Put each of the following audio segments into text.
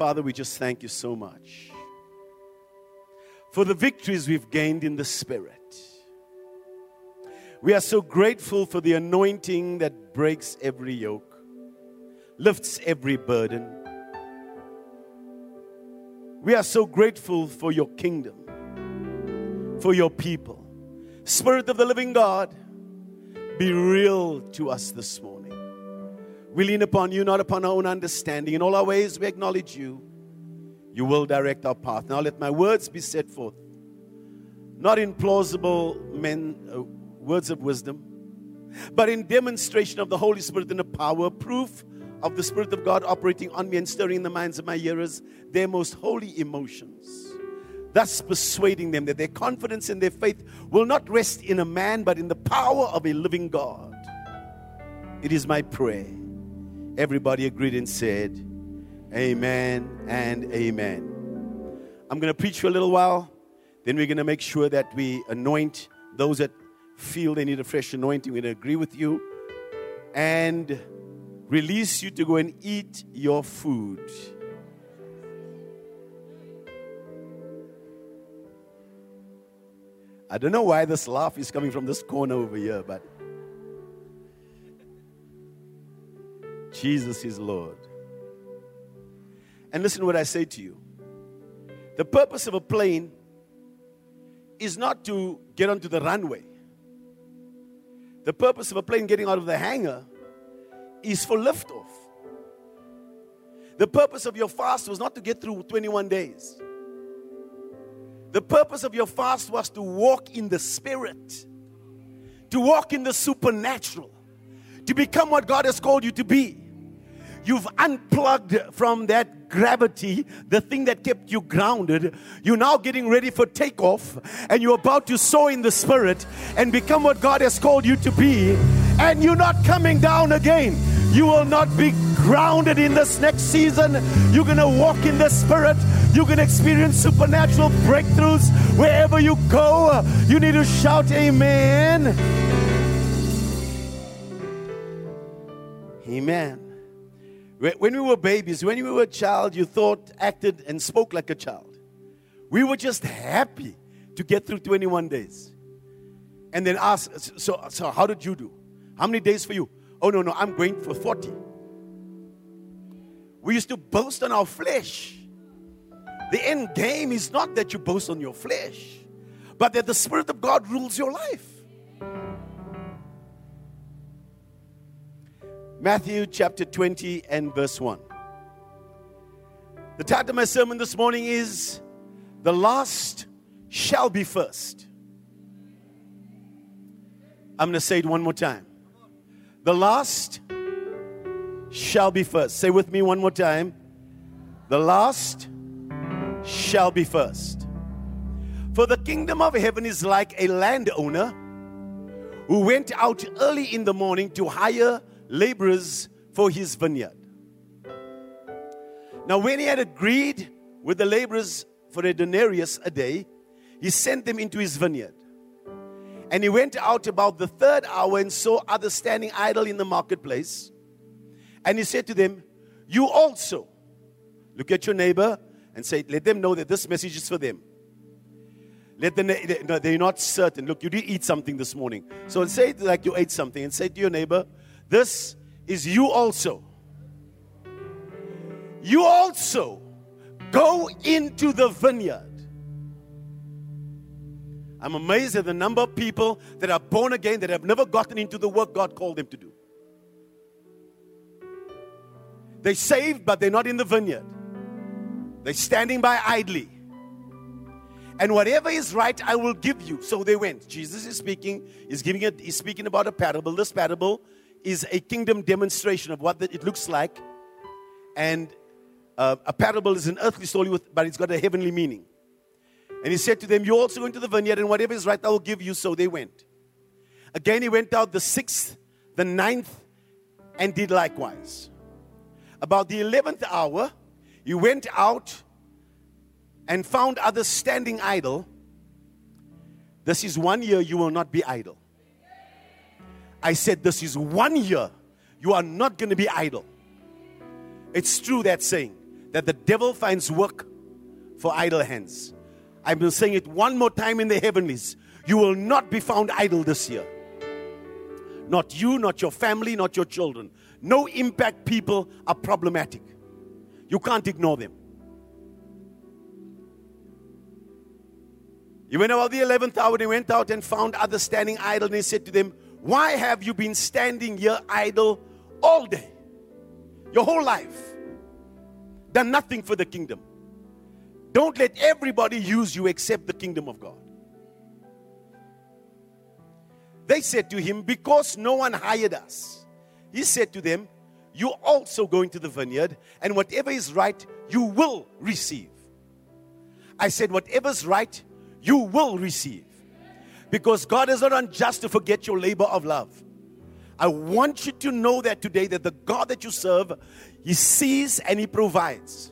Father, we just thank you so much for the victories we've gained in the Spirit. We are so grateful for the anointing that breaks every yoke, lifts every burden. We are so grateful for your kingdom, for your people. Spirit of the living God, be real to us this morning. We lean upon you, not upon our own understanding. In all our ways, we acknowledge you. You will direct our path. Now let my words be set forth, not in plausible men, uh, words of wisdom, but in demonstration of the Holy Spirit and the power, proof of the Spirit of God operating on me and stirring in the minds of my hearers their most holy emotions, thus persuading them that their confidence and their faith will not rest in a man, but in the power of a living God. It is my prayer Everybody agreed and said, Amen and Amen. I'm going to preach for a little while. Then we're going to make sure that we anoint those that feel they need a fresh anointing. We're going to agree with you and release you to go and eat your food. I don't know why this laugh is coming from this corner over here, but. Jesus is Lord. And listen what I say to you. The purpose of a plane is not to get onto the runway. The purpose of a plane getting out of the hangar is for liftoff. The purpose of your fast was not to get through 21 days. The purpose of your fast was to walk in the spirit, to walk in the supernatural, to become what God has called you to be. You've unplugged from that gravity, the thing that kept you grounded. You're now getting ready for takeoff, and you're about to soar in the spirit and become what God has called you to be. And you're not coming down again. You will not be grounded in this next season. You're going to walk in the spirit. You can experience supernatural breakthroughs wherever you go. You need to shout, Amen. Amen. When we were babies, when we were a child, you thought, acted, and spoke like a child. We were just happy to get through 21 days. And then ask, so, so how did you do? How many days for you? Oh, no, no, I'm going for 40. We used to boast on our flesh. The end game is not that you boast on your flesh, but that the Spirit of God rules your life. Matthew chapter 20 and verse 1. The title of my sermon this morning is The Last Shall Be First. I'm going to say it one more time. The last shall be first. Say with me one more time. The last shall be first. For the kingdom of heaven is like a landowner who went out early in the morning to hire laborers for his vineyard. Now, when he had agreed with the laborers for a denarius a day, he sent them into his vineyard. And he went out about the third hour and saw others standing idle in the marketplace. And he said to them, You also look at your neighbor and say, Let them know that this message is for them. Let them they're not certain. Look, you did eat something this morning. So say like you ate something and say to your neighbor, this is you also. You also go into the vineyard. I'm amazed at the number of people that are born again that have never gotten into the work God called them to do. They're saved, but they're not in the vineyard. They're standing by idly. And whatever is right, I will give you. So they went. Jesus is speaking, he's giving it, he's speaking about a parable. This parable is a kingdom demonstration of what it looks like. And uh, a parable is an earthly story, with, but it's got a heavenly meaning. And he said to them, You also go into the vineyard, and whatever is right, I will give you. So they went. Again, he went out the sixth, the ninth, and did likewise. About the eleventh hour, he went out and found others standing idle. This is one year you will not be idle. I said, This is one year. You are not going to be idle. It's true that saying. that the devil finds work for idle hands. I've been saying it one more time in the heavenlies. You will not be found idle this year. Not you, not your family, not your children. No impact people are problematic. You can't ignore them. He went about the 11th hour he went out and found others standing idle. And he said to them, Why have you been standing here idle all day? Your whole life. Done nothing for the kingdom. Don't let everybody use you except the kingdom of God. They said to him, Because no one hired us. He said to them, You also go into the vineyard, and whatever is right, you will receive. I said, Whatever's right, you will receive. Because God is not unjust to forget your labor of love. I want you to know that today that the God that you serve, He sees and He provides.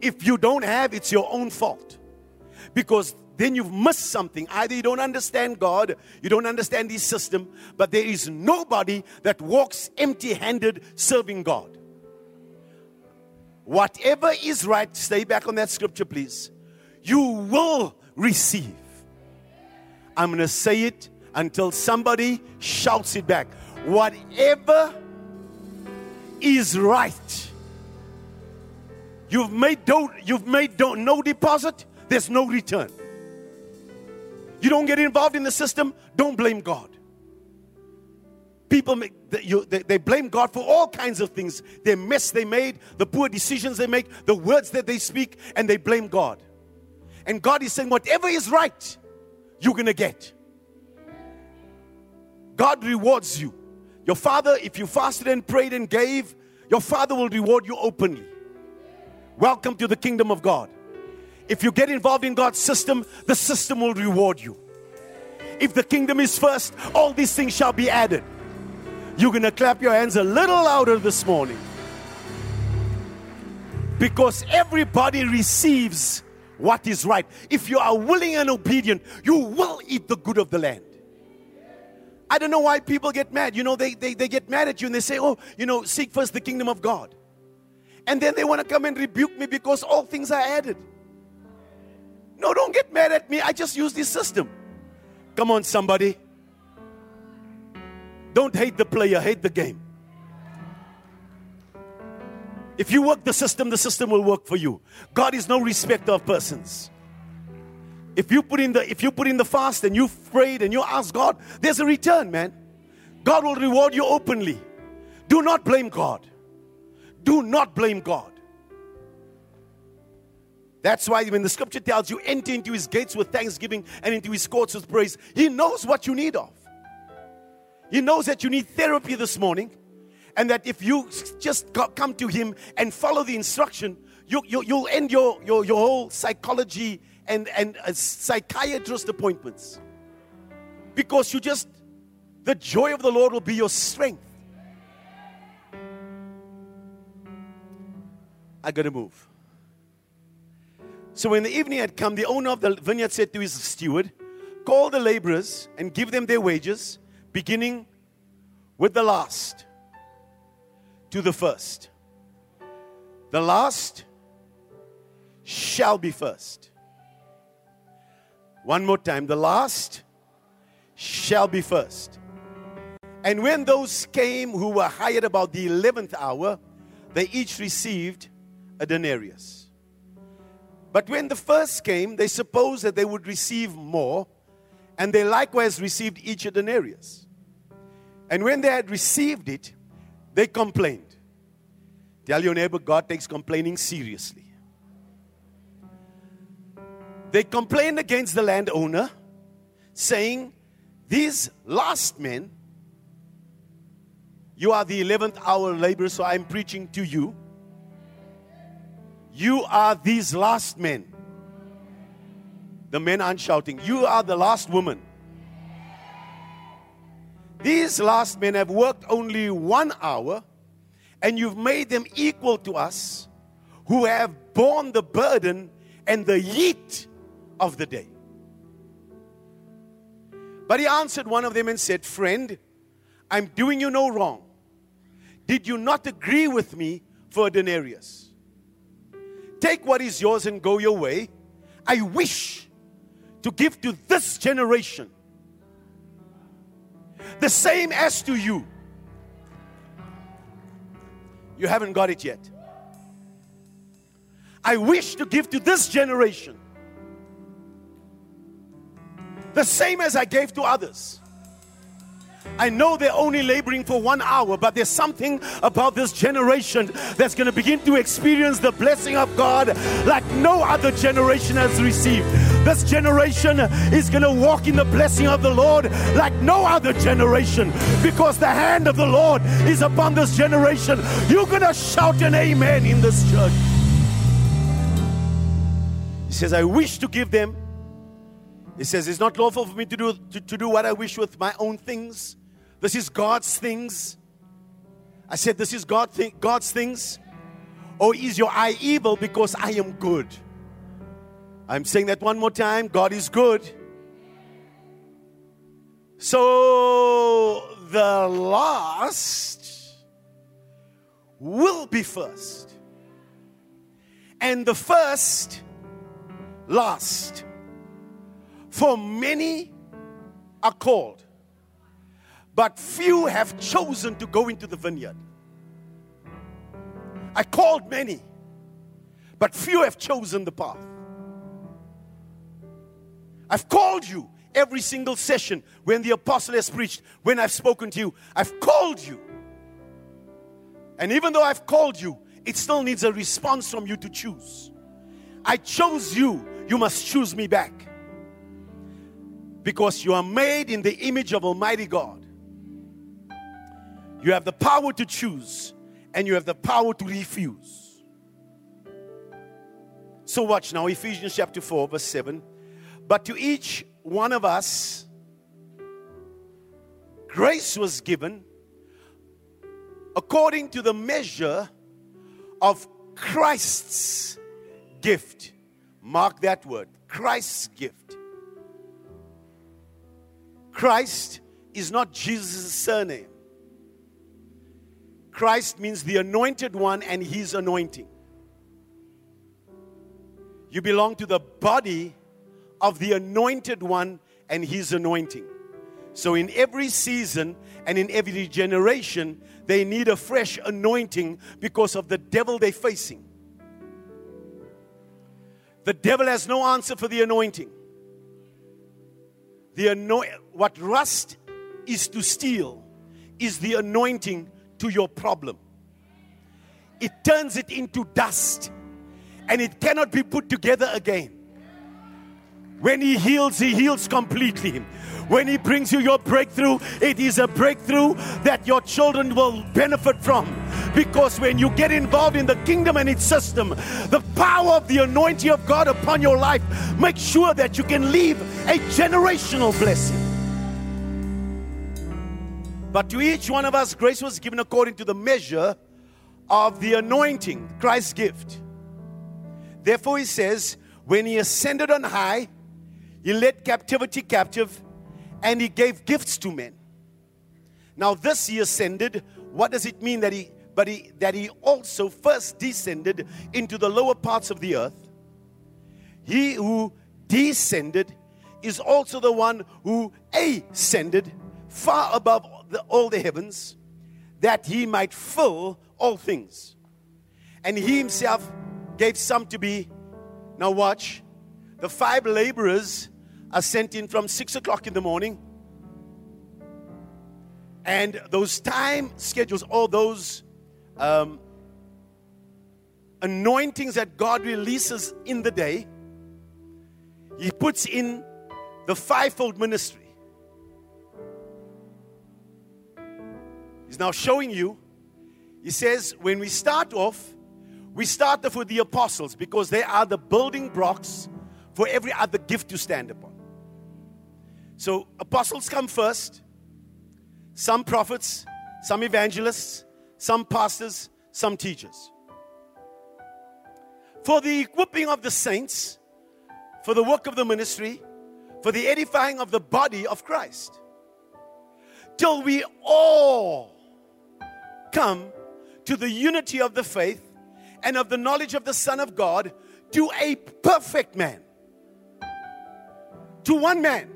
If you don't have, it's your own fault. Because then you've missed something. Either you don't understand God, you don't understand His system, but there is nobody that walks empty handed serving God. Whatever is right, stay back on that scripture, please. You will receive. I'm going to say it until somebody shouts it back. Whatever is right. You've made don't you've made don't no deposit, there's no return. You don't get involved in the system, don't blame God. People make, they blame God for all kinds of things. The mess they made, the poor decisions they make, the words that they speak, and they blame God. And God is saying, whatever is right, you're going to get. God rewards you. Your father, if you fasted and prayed and gave, your father will reward you openly. Welcome to the kingdom of God. If you get involved in God's system, the system will reward you. If the kingdom is first, all these things shall be added. You're going to clap your hands a little louder this morning. Because everybody receives what is right. If you are willing and obedient, you will eat the good of the land. I don't know why people get mad. You know, they, they, they get mad at you and they say, oh, you know, seek first the kingdom of God. And then they want to come and rebuke me because all things are added. No, don't get mad at me. I just use this system. Come on, somebody. Don't hate the player, hate the game. If you work the system, the system will work for you. God is no respecter of persons. If you put in the if you put in the fast and you prayed and you ask God, there's a return, man. God will reward you openly. Do not blame God. Do not blame God. That's why when the scripture tells you enter into his gates with thanksgiving and into his courts with praise, he knows what you need of. He knows that you need therapy this morning and that if you just come to him and follow the instruction, you, you, will end your, your, your whole psychology and, and uh, psychiatrist appointments. Because you just, the joy of the Lord will be your strength. I gotta move. So when the evening had come, the owner of the vineyard said to his steward, Call the laborers and give them their wages, beginning with the last to the first. The last shall be first. One more time. The last shall be first. And when those came who were hired about the 11th hour, they each received a denarius. But when the first came, they supposed that they would receive more, and they likewise received each a denarius. And when they had received it, they complained. Tell your neighbor, God takes complaining seriously. They complained against the landowner, saying, These last men, you are the 11th hour laborer, so I'm preaching to you. You are these last men. The men aren't shouting, You are the last woman. These last men have worked only one hour, and you've made them equal to us who have borne the burden and the heat of the day. But he answered one of them and said, Friend, I'm doing you no wrong. Did you not agree with me for a denarius? take what is yours and go your way. I wish to give to this generation the same as to you. You haven't got it yet. I wish to give to this generation the same as I gave to others. I know they're only laboring for one hour, but there's something about this generation that's going to begin to experience the blessing of God like no other generation has received. This generation is going to walk in the blessing of the Lord like no other generation because the hand of the Lord is upon this generation. You're going to shout an amen in this church. He says, I wish to give them. He says, It's not lawful for me to do, to, to do what I wish with my own things. This is God's things. I said, This is God God's things. Or is your eye evil because I am good? I'm saying that one more time God is good. So the last will be first, and the first last. For many are called, but few have chosen to go into the vineyard. I called many, but few have chosen the path. I've called you every single session when the apostle has preached, when I've spoken to you. I've called you. And even though I've called you, it still needs a response from you to choose. I chose you, you must choose me back. Because you are made in the image of Almighty God. You have the power to choose and you have the power to refuse. So, watch now Ephesians chapter 4, verse 7. But to each one of us, grace was given according to the measure of Christ's gift. Mark that word Christ's gift. Christ is not Jesus' surname. Christ means the anointed one and his anointing. You belong to the body of the anointed one and his anointing. So, in every season and in every generation, they need a fresh anointing because of the devil they're facing. The devil has no answer for the anointing. The anoint, what rust is to steel is the anointing to your problem. It turns it into dust and it cannot be put together again. When He heals, He heals completely. When He brings you your breakthrough, it is a breakthrough that your children will benefit from. Because when you get involved in the kingdom and its system, the power of the anointing of God upon your life makes sure that you can leave a generational blessing. But to each one of us, grace was given according to the measure of the anointing, Christ's gift. Therefore, he says, when he ascended on high, he led captivity captive and he gave gifts to men. Now, this he ascended. What does it mean that he, but he, that he also first descended into the lower parts of the earth? He who descended is also the one who ascended far above the, all the heavens that he might fill all things. And he himself gave some to be, now watch, the five laborers are sent in from six o'clock in the morning. And those time schedules, all those um, anointings that God releases in the day, He puts in the fivefold ministry. He's now showing you. He says, when we start off, we start off with the apostles because they are the building blocks for every other gift to stand upon. So, apostles come first, some prophets, some evangelists, some pastors, some teachers. For the equipping of the saints, for the work of the ministry, for the edifying of the body of Christ, till we all come to the unity of the faith and of the knowledge of the Son of God to a perfect man. To one man.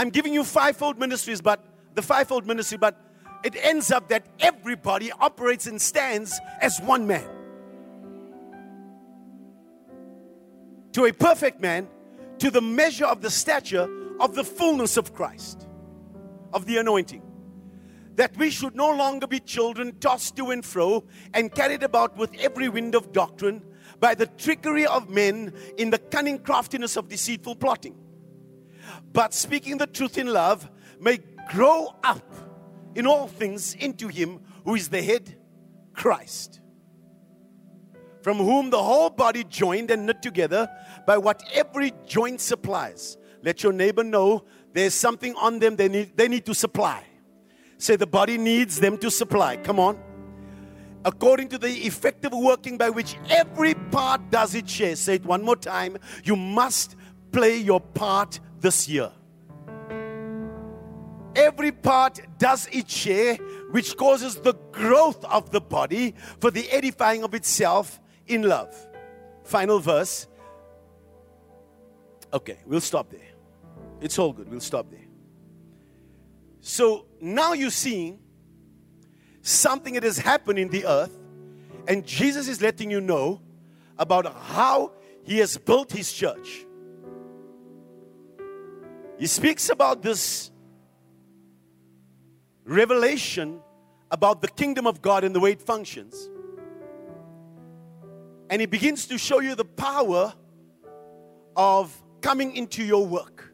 I'm giving you fivefold ministries, but the fivefold ministry, but it ends up that everybody operates and stands as one man. To a perfect man, to the measure of the stature of the fullness of Christ, of the anointing. That we should no longer be children tossed to and fro and carried about with every wind of doctrine by the trickery of men in the cunning craftiness of deceitful plotting. But speaking the truth in love may grow up in all things into Him who is the head, Christ, from whom the whole body joined and knit together by what every joint supplies. Let your neighbor know there's something on them they need, they need to supply. Say the body needs them to supply. Come on. According to the effective working by which every part does its share. Say it one more time. You must play your part this year. Every part does its share, which causes the growth of the body for the edifying of itself in love. Final verse. Okay, we'll stop there. It's all good. We'll stop there. So now you're seeing something that has happened in the earth, and Jesus is letting you know about how he has built his church. He speaks about this revelation about the kingdom of God and the way it functions. And he begins to show you the power of coming into your work.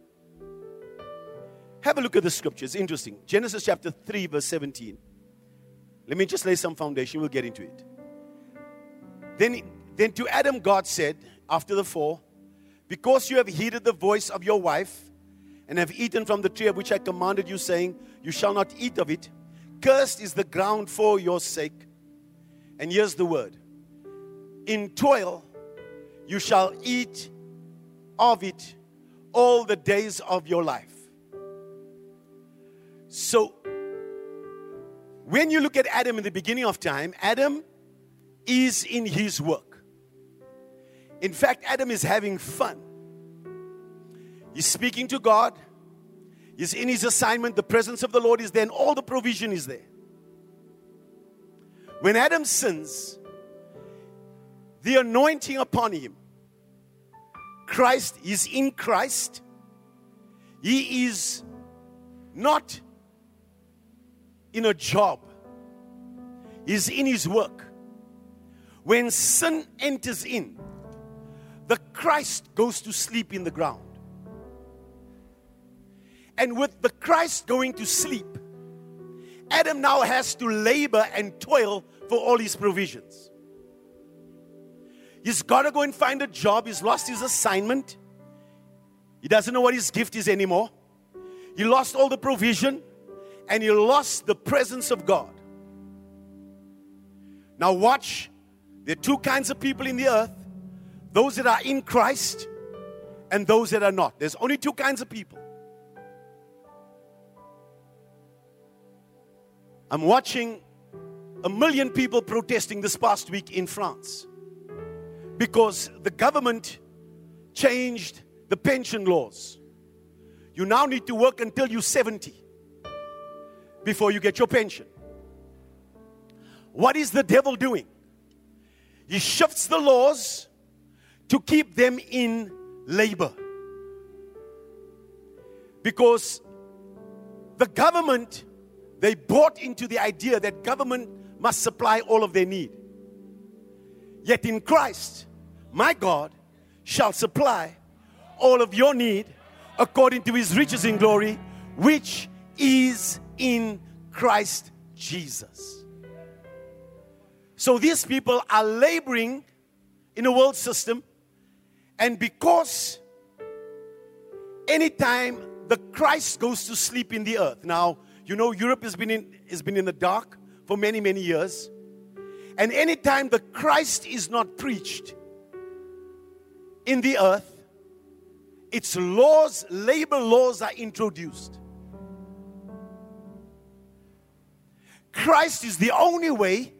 Have a look at the scriptures. Interesting. Genesis chapter 3, verse 17. Let me just lay some foundation. We'll get into it. Then, then to Adam, God said, after the fall, Because you have heeded the voice of your wife and have eaten from the tree of which I commanded you, saying, You shall not eat of it. Cursed is the ground for your sake. And here's the word In toil you shall eat of it all the days of your life. So, when you look at Adam in the beginning of time, Adam is in his work. In fact, Adam is having fun. He's speaking to God. He's in his assignment. The presence of the Lord is there, and all the provision is there. When Adam sins, the anointing upon him, Christ is in Christ. He is not in a job, he's in his work. When sin enters in, the Christ goes to sleep in the ground. And with the Christ going to sleep, Adam now has to labor and toil for all his provisions. He's got to go and find a job. He's lost his assignment. He doesn't know what his gift is anymore. He lost all the provision and he lost the presence of God. Now, watch. There are two kinds of people in the earth those that are in Christ and those that are not. There's only two kinds of people. I'm watching a million people protesting this past week in France because the government changed the pension laws. You now need to work until you're 70 before you get your pension. What is the devil doing? He shifts the laws to keep them in labor. Because the government they bought into the idea that government must supply all of their need. Yet in Christ, my God shall supply all of your need according to his riches in glory, which is in Christ Jesus. So these people are laboring in a world system, and because anytime the Christ goes to sleep in the earth, now you know, Europe has been in, has been in the dark for many, many years. And anytime the Christ is not preached in the earth, its laws, labor laws are introduced. Christ is the only way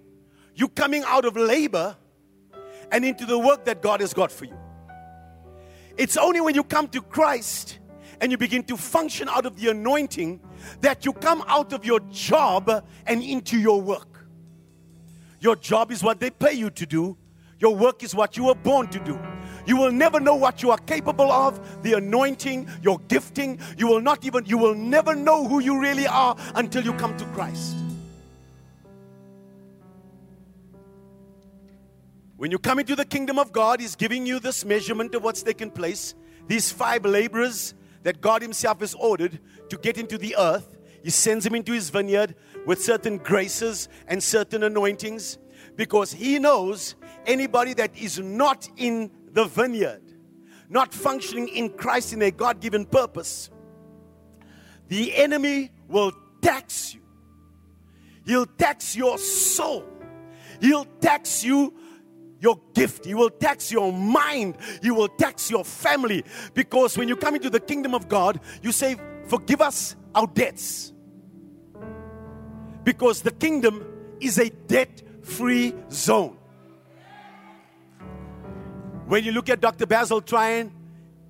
you're coming out of labor and into the work that God has got for you. It's only when you come to Christ and you begin to function out of the anointing that you come out of your job and into your work. Your job is what they pay you to do, your work is what you were born to do. You will never know what you are capable of, the anointing, your gifting. You will not even, you will never know who you really are until you come to Christ. When you come into the kingdom of God, He's giving you this measurement of what's taken place. These five laborers that God Himself has ordered to get into the earth, He sends him into His vineyard with certain graces and certain anointings because He knows anybody that is not in the vineyard, not functioning in Christ in a God given purpose, the enemy will tax you. He'll tax your soul. He'll tax you your gift. He will tax your mind. He will tax your family. Because when you come into the kingdom of God, you say, Forgive us our debts. Because the kingdom is a debt free zone. When you look at Dr. Basil Tryon,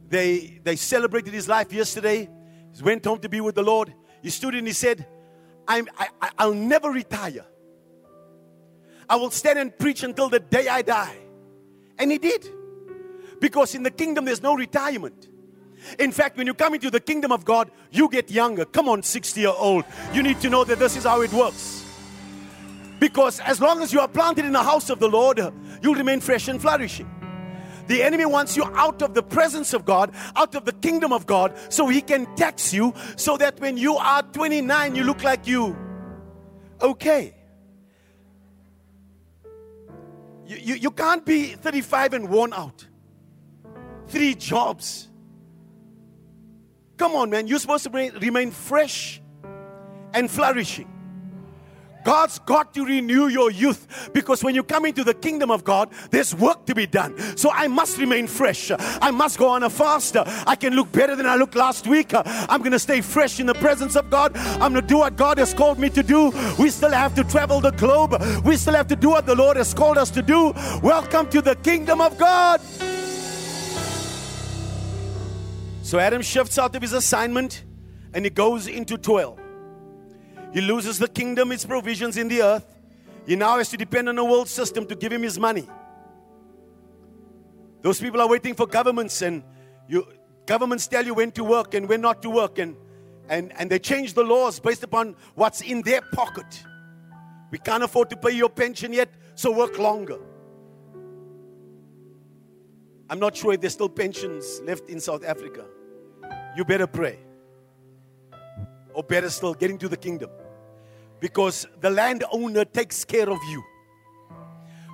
they, they celebrated his life yesterday. He went home to be with the Lord. He stood and he said, I'm, I, I'll never retire. I will stand and preach until the day I die. And he did. Because in the kingdom, there's no retirement. In fact, when you come into the kingdom of God, you get younger. Come on, 60 year old. You need to know that this is how it works. Because as long as you are planted in the house of the Lord, you'll remain fresh and flourishing. The enemy wants you out of the presence of God, out of the kingdom of God, so he can tax you so that when you are 29, you look like you. Okay. You, you, you can't be 35 and worn out. Three jobs. Come on, man. You're supposed to remain fresh and flourishing. God's got to renew your youth because when you come into the kingdom of God, there's work to be done. So I must remain fresh. I must go on a fast. I can look better than I looked last week. I'm going to stay fresh in the presence of God. I'm going to do what God has called me to do. We still have to travel the globe. We still have to do what the Lord has called us to do. Welcome to the kingdom of God. So Adam shifts out of his assignment and he goes into toil. He loses the kingdom, his provisions in the earth. He now has to depend on the world system to give him his money. Those people are waiting for governments, and you, governments tell you when to work and when not to work, and, and, and they change the laws based upon what's in their pocket. We can't afford to pay your pension yet, so work longer. I'm not sure if there's still pensions left in South Africa. You better pray. Or better still, get into the kingdom because the landowner takes care of you.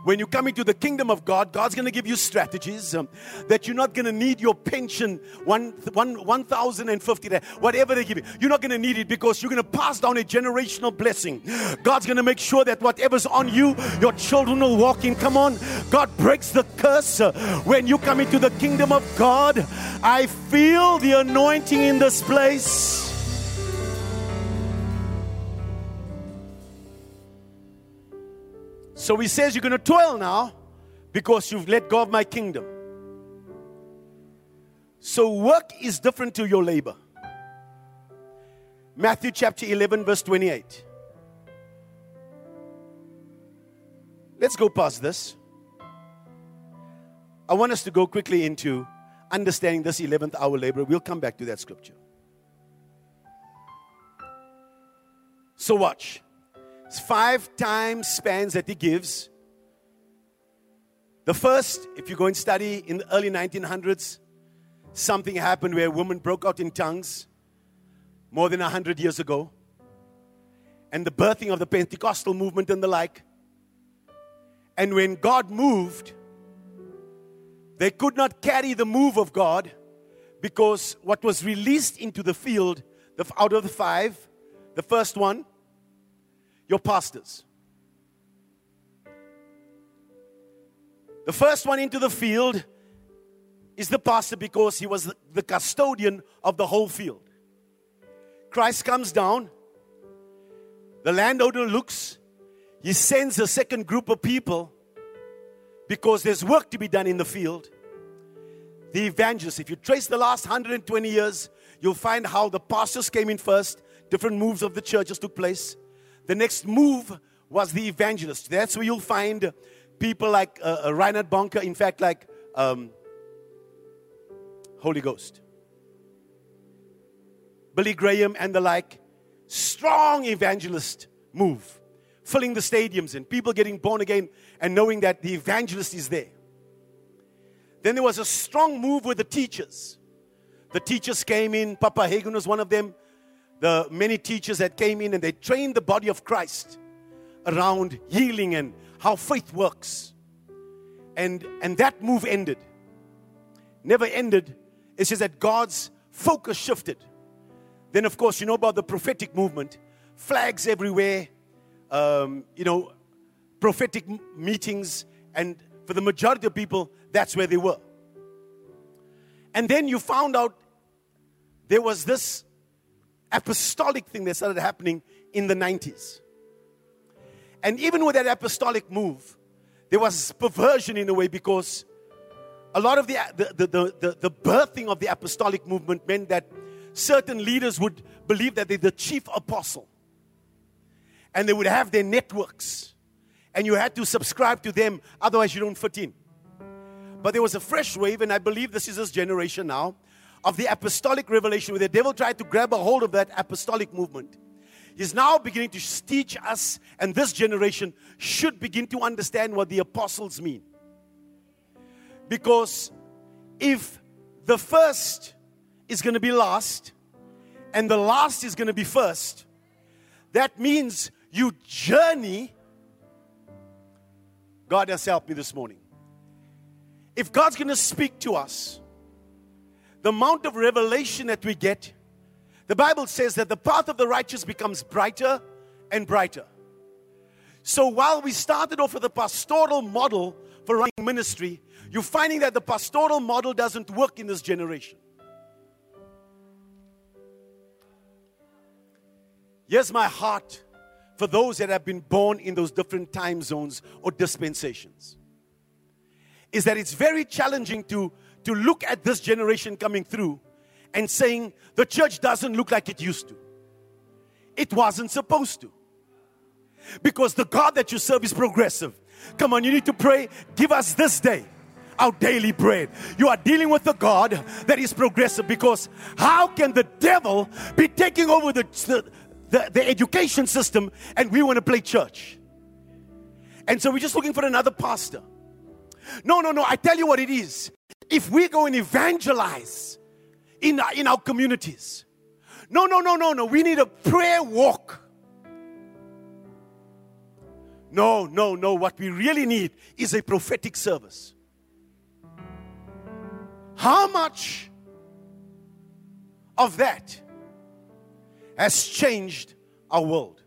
When you come into the kingdom of God, God's going to give you strategies um, that you're not going to need your pension, one, one, 1,050, whatever they give you. You're not going to need it because you're going to pass down a generational blessing. God's going to make sure that whatever's on you, your children will walk in. Come on. God breaks the curse uh, when you come into the kingdom of God. I feel the anointing in this place. So he says, You're going to toil now because you've let go of my kingdom. So work is different to your labor. Matthew chapter 11, verse 28. Let's go past this. I want us to go quickly into understanding this 11th hour labor. We'll come back to that scripture. So, watch. It's five times spans that he gives. The first, if you go and study in the early 1900s, something happened where a woman broke out in tongues more than 100 years ago. And the birthing of the Pentecostal movement and the like. And when God moved, they could not carry the move of God because what was released into the field, the, out of the five, the first one your pastors. The first one into the field is the pastor because he was the custodian of the whole field. Christ comes down, the landowner looks, he sends a second group of people because there's work to be done in the field. The evangelists, if you trace the last 120 years, you'll find how the pastors came in first, different moves of the churches took place. The next move was the evangelist. That's where you'll find people like uh, uh, Reinhard Bonnke, in fact, like um, Holy Ghost, Billy Graham, and the like. Strong evangelist move, filling the stadiums and people getting born again and knowing that the evangelist is there. Then there was a strong move with the teachers. The teachers came in, Papa Hagin was one of them. The many teachers that came in and they trained the body of Christ around healing and how faith works. And, and that move ended. Never ended. It's just that God's focus shifted. Then, of course, you know about the prophetic movement flags everywhere, um, you know, prophetic meetings. And for the majority of people, that's where they were. And then you found out there was this apostolic thing that started happening in the 90s. And even with that apostolic move, there was perversion in a way because a lot of the, the, the, the, the birthing of the apostolic movement meant that certain leaders would believe that they're the chief apostle. And they would have their networks. And you had to subscribe to them, otherwise, you don't fit in. But there was a fresh wave, and I believe this is this generation now, of the apostolic revelation where the devil tried to grab a hold of that apostolic movement He's now beginning to teach us, and this generation should begin to understand what the apostles mean. Because if the first is going to be last, and the last is going to be first, that means you journey. God has helped me this morning. If God's going to speak to us, the amount of revelation that we get the Bible says that the path of the righteous becomes brighter and brighter. So while we started off with a pastoral model for running ministry, you're finding that the pastoral model doesn't work in this generation. Here's my heart for those that have been born in those different time zones or dispensations is that it's very challenging to, to look at this generation coming through and saying the church doesn't look like it used to. It wasn't supposed to. Because the God that you serve is progressive. Come on, you need to pray, give us this day our daily bread. You are dealing with a God that is progressive because how can the devil be taking over the, the, the education system and we want to play church? And so we're just looking for another pastor. No, no, no. I tell you what it is. If we go and evangelize, in, uh, in our communities. No, no, no, no, no. We need a prayer walk. No, no, no. What we really need is a prophetic service. How much of that has changed our world?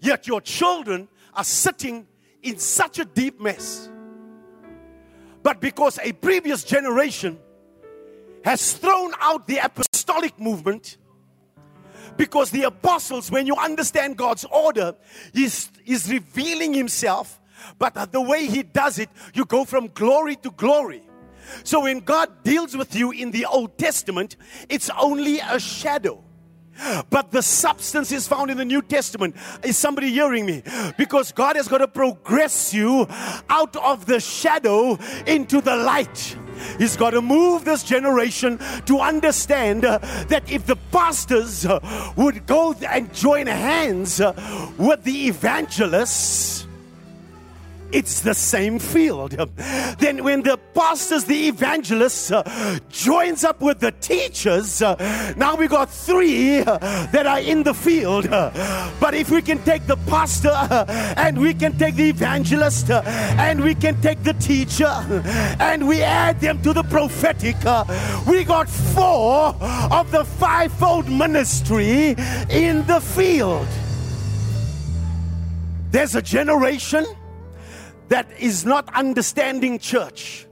Yet your children are sitting in such a deep mess. But because a previous generation has thrown out the apostolic movement because the apostles, when you understand God's order, is is revealing Himself, but the way He does it, you go from glory to glory. So when God deals with you in the Old Testament, it's only a shadow. But the substance is found in the New Testament. Is somebody hearing me? Because God has got to progress you out of the shadow into the light. He's got to move this generation to understand uh, that if the pastors uh, would go and join hands uh, with the evangelists, it's the same field. Then, when the pastors, the evangelists, uh, joins up with the teachers, uh, now we got three uh, that are in the field. but if we can take the pastor and we can take the evangelist and we can take the teacher and we add them to the prophetic, we got four of the fivefold ministry in the field. There's a generation that is not understanding church.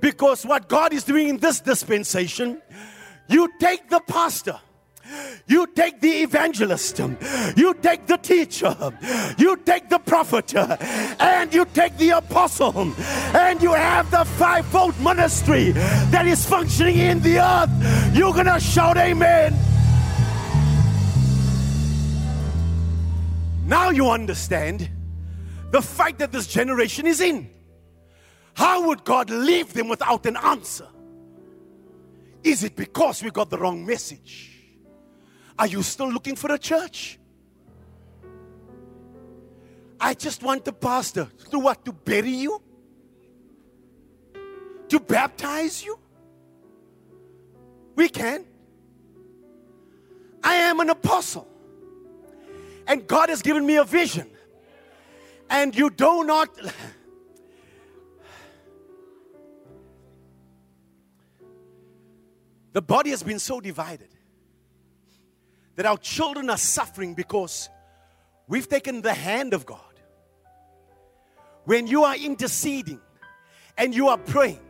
Because what God is doing in this dispensation, you take the pastor, You take the evangelist, you take the teacher, you take the prophet, and you take the apostle, and you have the fivefold ministry that is functioning in the earth. You're gonna shout, Amen. Now you understand the fight that this generation is in. How would God leave them without an answer? Is it because we got the wrong message? Are you still looking for a church? I just want the pastor to what? To bury you? To baptize you? We can. I am an apostle. And God has given me a vision. And you do not. The body has been so divided that our children are suffering because we've taken the hand of God. When you are interceding and you are praying,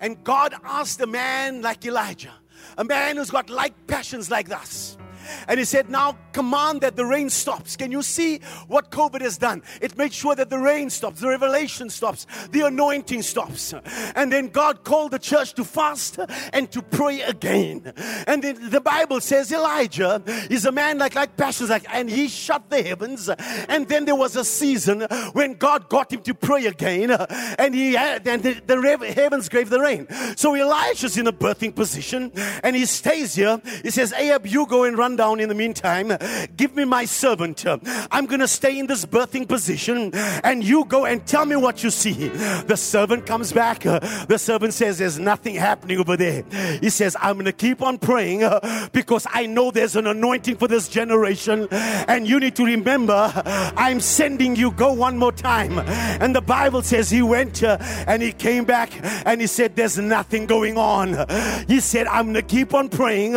and God asked a man like Elijah, a man who's got like passions like us, and he said, Now command that the rain stops. Can you see what COVID has done? It made sure that the rain stops, the revelation stops, the anointing stops. And then God called the church to fast and to pray again. And then the Bible says Elijah is a man like, like passions, like, and he shut the heavens. And then there was a season when God got him to pray again, and he had, and the, the heavens gave the rain. So Elijah's in a birthing position, and he stays here. He says, Ahab, you go and run down in the meantime. Give me my servant. I'm going to stay in this birthing position and you go and tell me what you see. The servant comes back. The servant says, There's nothing happening over there. He says, I'm going to keep on praying because I know there's an anointing for this generation. And you need to remember, I'm sending you. Go one more time. And the Bible says he went and he came back and he said, There's nothing going on. He said, I'm going to keep on praying.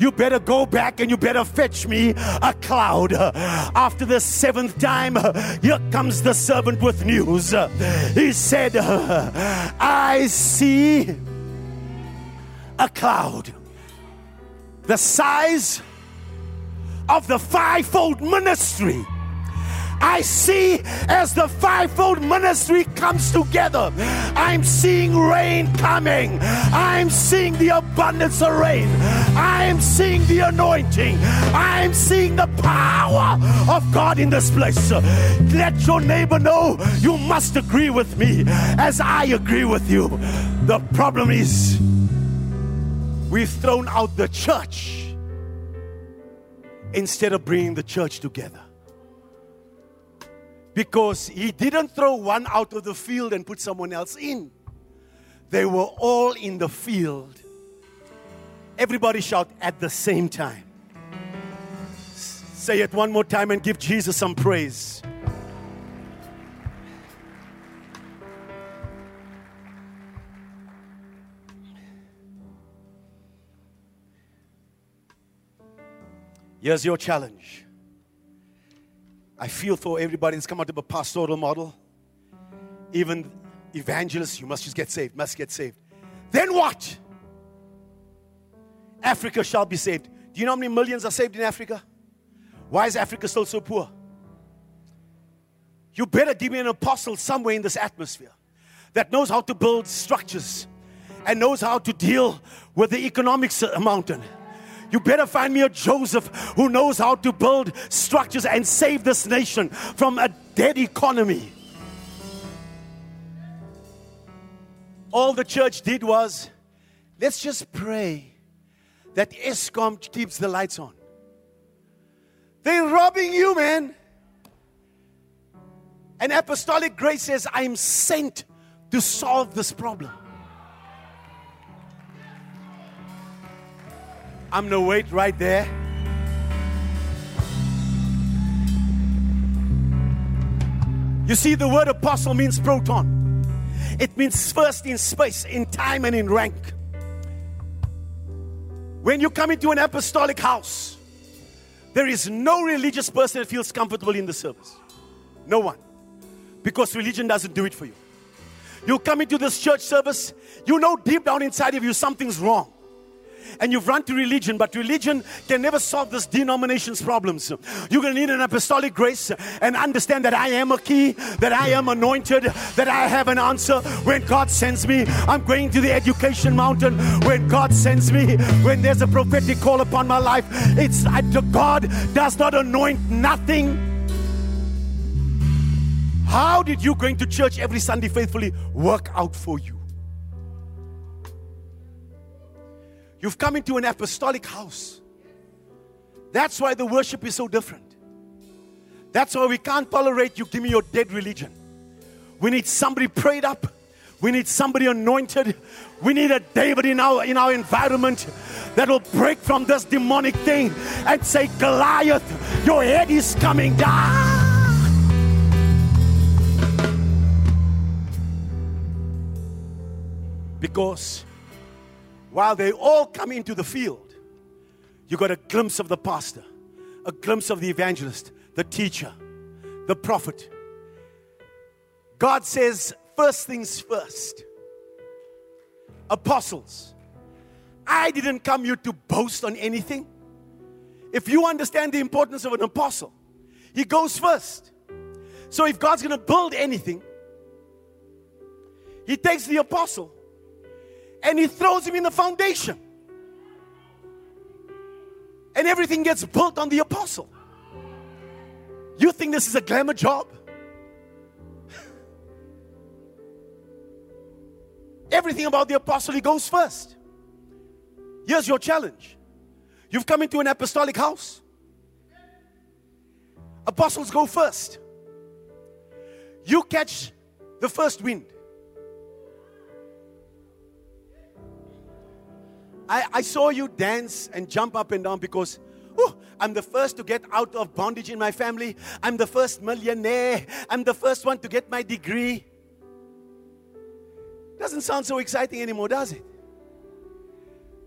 You better go back and you better fetch me a cloud. After the seventh time, here comes the servant with news. He said, I see a cloud the size of the fivefold ministry I see as the fivefold ministry comes together, I'm seeing rain coming. I'm seeing the abundance of rain. I'm seeing the anointing. I'm seeing the power of God in this place. Let your neighbor know you must agree with me as I agree with you. The problem is we've thrown out the church instead of bringing the church together because he didn't throw one out of the field and put someone else in. They were all in the field. Everybody shout at the same time. Say it one more time and give Jesus some praise. Here's your challenge I feel for everybody that's come out of a pastoral model. Even evangelists, you must just get saved, must get saved. Then what? Africa shall be saved. Do you know how many millions are saved in Africa? Why is Africa still so poor? You better give me an apostle somewhere in this atmosphere that knows how to build structures and knows how to deal with the economics uh, mountain you better find me a Joseph who knows how to build structures and save this nation from a dead economy. All the church did was let's just pray that Eskom keeps the lights on. They're robbing you, man. And apostolic grace says, I'm sent to solve this problem. I'm going to wait right there. You see, the word apostle means proton. It means first in space, in time, and in rank. When you come into an apostolic house, there is no religious person that feels comfortable in the service. No one. Because religion doesn't do it for you. You come into this church service, you know deep down inside of you something's wrong. And you've run to religion, but religion can never solve this denomination's problems. You're going to need an apostolic grace and understand that I am a key, that I am anointed, that I have an answer. When God sends me, I'm going to the education mountain. When God sends me, when there's a prophetic call upon my life, it's God does not anoint nothing. How did you going to church every Sunday faithfully work out for you? You've come into an apostolic house. That's why the worship is so different. That's why we can't tolerate you give me your dead religion. We need somebody prayed up. We need somebody anointed. We need a David in our in our environment that will break from this demonic thing and say, Goliath, your head is coming down. Because while they all come into the field, you got a glimpse of the pastor, a glimpse of the evangelist, the teacher, the prophet. God says, first things first. Apostles, I didn't come here to boast on anything. If you understand the importance of an apostle, he goes first. So if God's going to build anything, he takes the apostle and he throws him in the foundation. And everything gets built on the apostle. You think this is a glamour job? Everything about the apostle, he goes first. Here's your challenge you've come into an apostolic house. Apostles go first. You catch the first wind. I, I saw you dance and jump up and down because oh, I'm the first to get out of bondage in my family. I'm the first millionaire. I'm the first one to get my degree. Doesn't sound so exciting anymore, does it?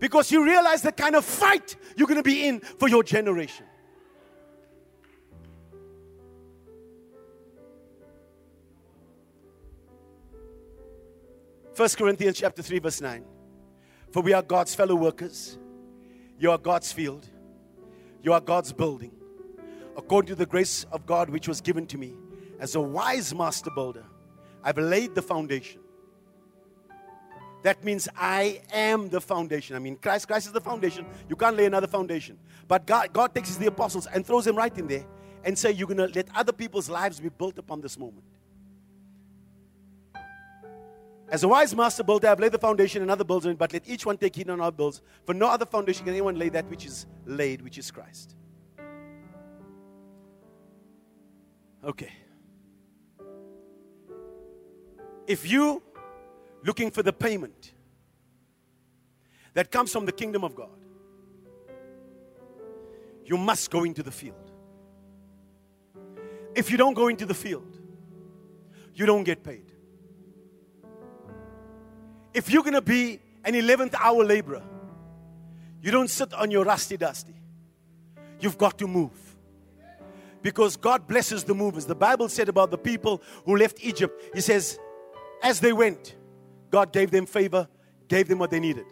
Because you realize the kind of fight you're going to be in for your generation. First Corinthians chapter 3 verse 9 for we are God's fellow workers. You are God's field. You are God's building. According to the grace of God which was given to me as a wise master builder, I've laid the foundation. That means I am the foundation. I mean, Christ, Christ is the foundation. You can't lay another foundation. But God, God takes the apostles and throws them right in there and say, You're going to let other people's lives be built upon this moment. As a wise master builder, I've laid the foundation, and other builds on it, but let each one take heed on our builds. For no other foundation can anyone lay that which is laid, which is Christ. Okay. If you looking for the payment that comes from the kingdom of God, you must go into the field. If you don't go into the field, you don't get paid if you're going to be an 11th hour laborer, you don't sit on your rusty dusty. You've got to move. Because God blesses the movers. The Bible said about the people who left Egypt, He says, as they went, God gave them favor, gave them what they needed.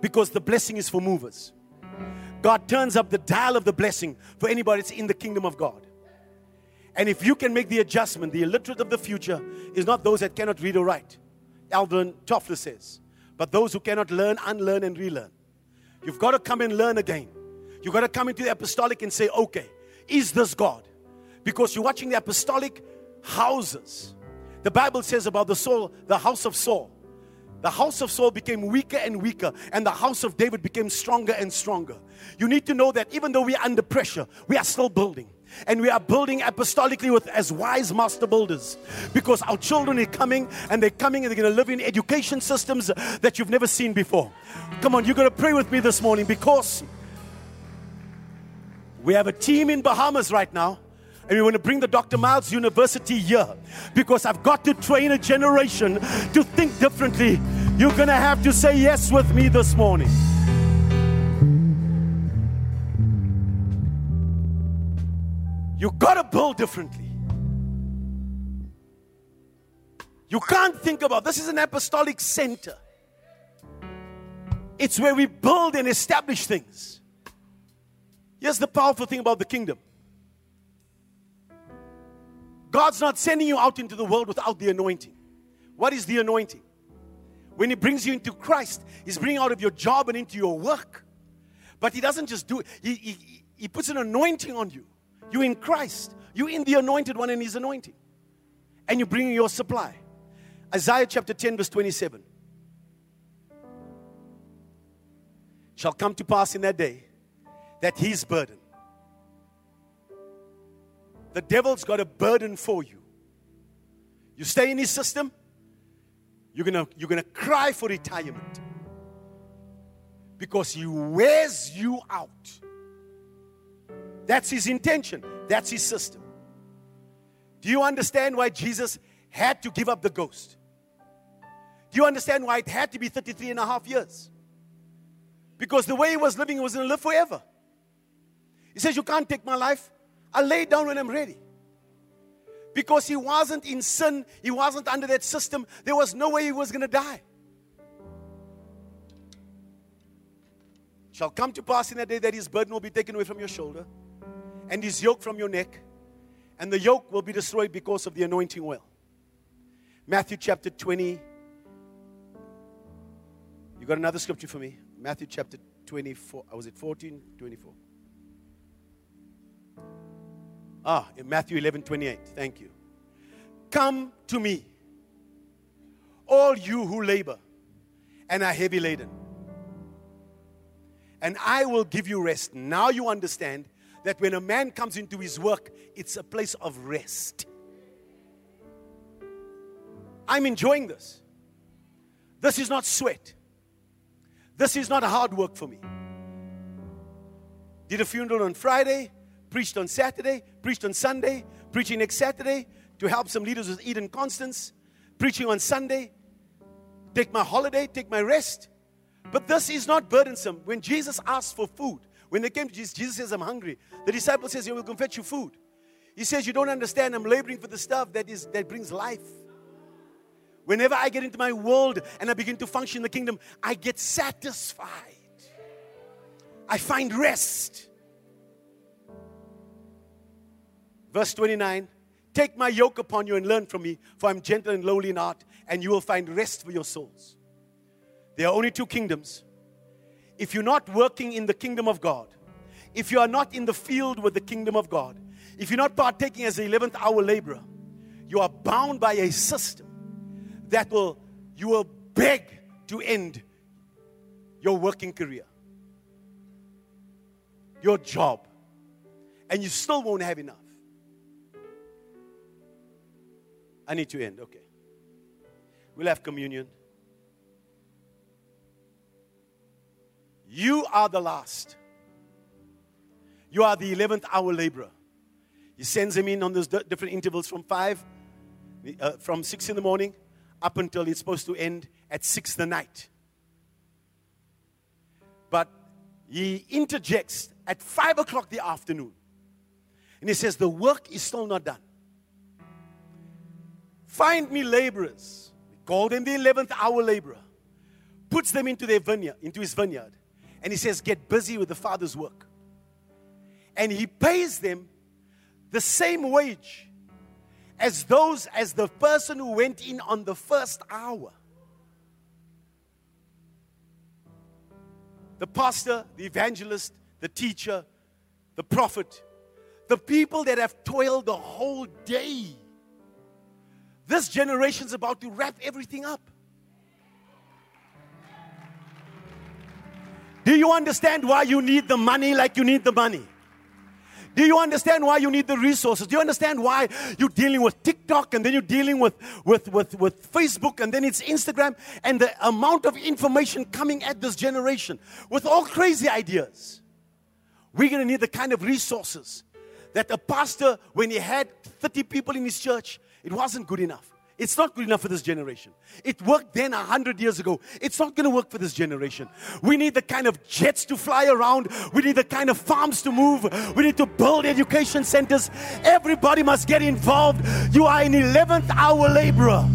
Because the blessing is for movers. God turns up the dial of the blessing for anybody that's in the kingdom of God. And if you can make the adjustment, the illiterate of the future is not those that cannot read or write. Alvin Toffler says. But those who cannot learn, unlearn, and relearn. You've got to come and learn again. You've got to come into the apostolic and say, okay, is this God? Because you're watching the apostolic houses. The Bible says about the soul, the house of Saul. The house of Saul became weaker and weaker, and the house of David became stronger and stronger. You need to know that even though we are under pressure, we are still building. And we are building apostolically with as wise master builders because our children are coming and they're coming and they're going to live in education systems that you've never seen before. Come on, you're going to pray with me this morning because we have a team in Bahamas right now and we want to bring the Dr. Miles University here because I've got to train a generation to think differently. You're going to have to say yes with me this morning. You got to build differently. You can't think about this is an apostolic center. It's where we build and establish things. Here's the powerful thing about the kingdom God's not sending you out into the world without the anointing. What is the anointing? When He brings you into Christ, He's bringing out of your job and into your work. But He doesn't just do it, He, he, he puts an anointing on you. You're in Christ, you're in the anointed one and His anointing. And you're bringing your supply. Isaiah chapter 10, verse 27. Shall come to pass in that day that His burden the devil's got a burden for you. You stay in his system, you're gonna, you're gonna cry for retirement because he wears you out. That's his intention, that's his system. Do you understand why Jesus had to give up the ghost? Do you understand why it had to be 33 and a half years? Because the way he was living, he was going to live forever. He says, You can't take my life. I'll lay down when I'm ready. Because he wasn't in sin, he wasn't under that system, there was no way he was going to die. Shall come to pass in that day that his burden will be taken away from your shoulder, and his yoke from your neck, and the yoke will be destroyed because of the anointing oil. Matthew chapter 20. You got another scripture for me? Matthew chapter 24. Was it 14? 24. Ah, in Matthew 11 28. Thank you. Come to me, all you who labor and are heavy laden, and I will give you rest. Now you understand that when a man comes into his work, it's a place of rest. I'm enjoying this. This is not sweat. This is not hard work for me. Did a funeral on Friday, preached on Saturday, preached on Sunday, preaching next Saturday to help some leaders with Eden Constance, preaching on Sunday, take my holiday, take my rest. But this is not burdensome. When Jesus asked for food, when they came to Jesus, Jesus says, I'm hungry. The disciple says, "You will come fetch you food. He says, You don't understand, I'm laboring for the stuff that is that brings life. Whenever I get into my world and I begin to function in the kingdom, I get satisfied. I find rest. Verse 29 Take my yoke upon you and learn from me, for I'm gentle and lowly in heart, and you will find rest for your souls. There are only two kingdoms. If you're not working in the kingdom of God, if you are not in the field with the kingdom of God, if you're not partaking as an 11th hour laborer, you are bound by a system that will, you will beg to end your working career, your job, and you still won't have enough. I need to end. Okay. We'll have communion. You are the last. You are the 11th hour laborer. He sends him in on those different intervals from 5, uh, from 6 in the morning up until it's supposed to end at 6 the night. But he interjects at 5 o'clock the afternoon. And he says, The work is still not done. Find me laborers. Call them the 11th hour laborer. Puts them into their vineyard, into his vineyard. And he says, Get busy with the Father's work. And he pays them the same wage as those, as the person who went in on the first hour. The pastor, the evangelist, the teacher, the prophet, the people that have toiled the whole day this generation's about to wrap everything up. Do you understand why you need the money like you need the money? Do you understand why you need the resources? Do you understand why you're dealing with TikTok and then you're dealing with, with, with, with Facebook and then it's Instagram and the amount of information coming at this generation with all crazy ideas? We're going to need the kind of resources that a pastor, when he had 30 people in his church, it wasn't good enough. It's not good enough for this generation. It worked then a hundred years ago. It's not going to work for this generation. We need the kind of jets to fly around. We need the kind of farms to move. We need to build education centers. Everybody must get involved. You are an 11th hour laborer.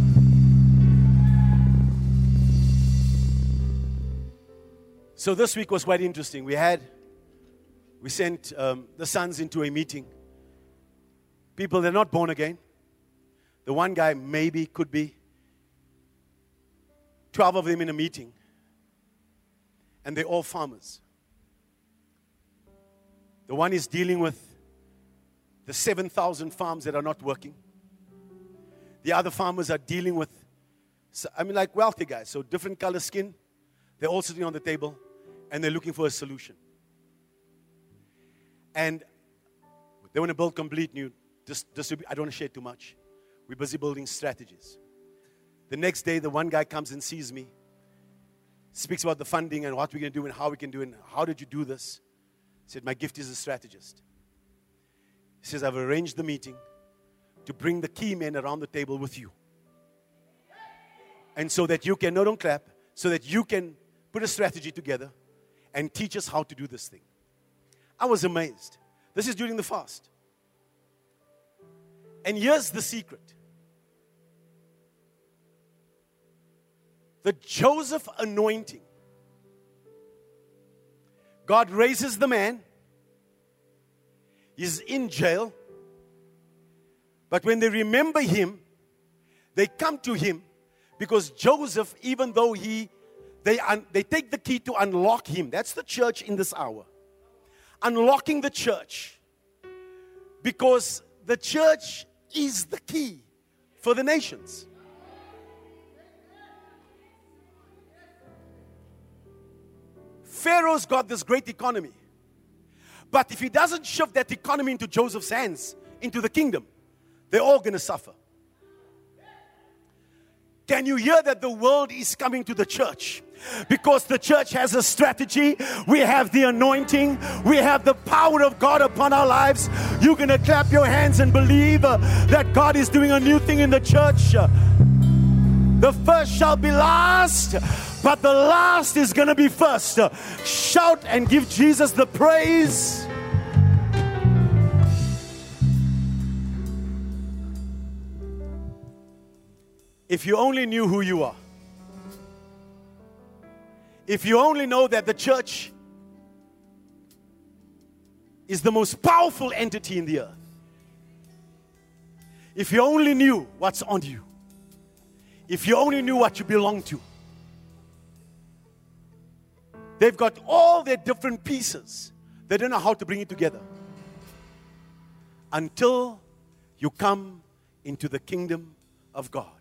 So this week was quite interesting. We had, we sent um, the sons into a meeting. People, they're not born again. The one guy maybe could be. 12 of them in a meeting. And they're all farmers. The one is dealing with the 7,000 farms that are not working. The other farmers are dealing with, I mean, like wealthy guys, so different color skin. They're all sitting on the table and they're looking for a solution. And they want to build complete new. Just, just I don't want to share too much. We're busy building strategies. The next day, the one guy comes and sees me, speaks about the funding and what we're going to do and how we can do it. And how did you do this? He said, My gift is a strategist. He says, I've arranged the meeting to bring the key men around the table with you. And so that you can, no, don't clap, so that you can put a strategy together and teach us how to do this thing. I was amazed. This is during the fast. And here's the secret the Joseph anointing. God raises the man, he's in jail. But when they remember him, they come to him because Joseph, even though he they, un, they take the key to unlock him. That's the church in this hour. Unlocking the church. Because the church is the key for the nations. Pharaoh's got this great economy. But if he doesn't shove that economy into Joseph's hands, into the kingdom, they're all going to suffer. Can you hear that the world is coming to the church? Because the church has a strategy. We have the anointing. We have the power of God upon our lives. You're going to clap your hands and believe uh, that God is doing a new thing in the church. The first shall be last, but the last is going to be first. Shout and give Jesus the praise. If you only knew who you are, if you only know that the church is the most powerful entity in the earth, if you only knew what's on you, if you only knew what you belong to, they've got all their different pieces, they don't know how to bring it together. Until you come into the kingdom of God.